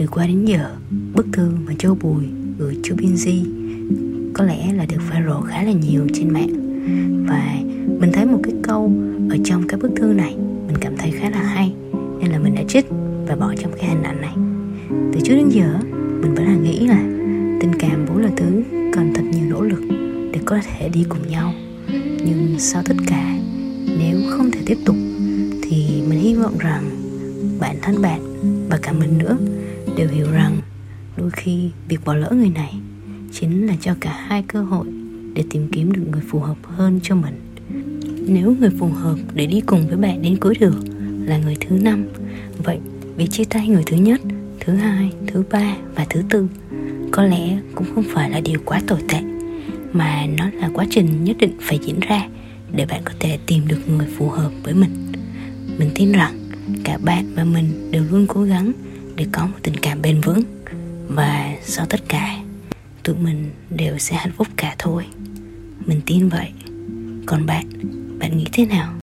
Từ qua đến giờ, bức thư mà Châu Bùi gửi cho Binzi có lẽ là được viral khá là nhiều trên mạng. Và mình thấy một cái câu ở trong cái bức thư này mình cảm thấy khá là hay nên là mình đã trích và bỏ trong cái hình ảnh này. Từ trước đến giờ mình vẫn là nghĩ là tình cảm vốn là thứ cần thật nhiều nỗ lực để có thể đi cùng nhau. Nhưng sau tất cả nếu không thể tiếp tục thì mình hy vọng rằng bản thân bạn và cả mình nữa, đều hiểu rằng đôi khi việc bỏ lỡ người này chính là cho cả hai cơ hội để tìm kiếm được người phù hợp hơn cho mình. Nếu người phù hợp để đi cùng với bạn đến cuối đường là người thứ năm, vậy việc chia tay người thứ nhất, thứ hai, thứ ba và thứ tư có lẽ cũng không phải là điều quá tồi tệ, mà nó là quá trình nhất định phải diễn ra để bạn có thể tìm được người phù hợp với mình. Mình tin rằng cả bạn và mình đều luôn cố gắng để có một tình cảm bền vững. Và sau tất cả, tụi mình đều sẽ hạnh phúc cả thôi. Mình tin vậy. Còn bạn bạn nghĩ thế nào?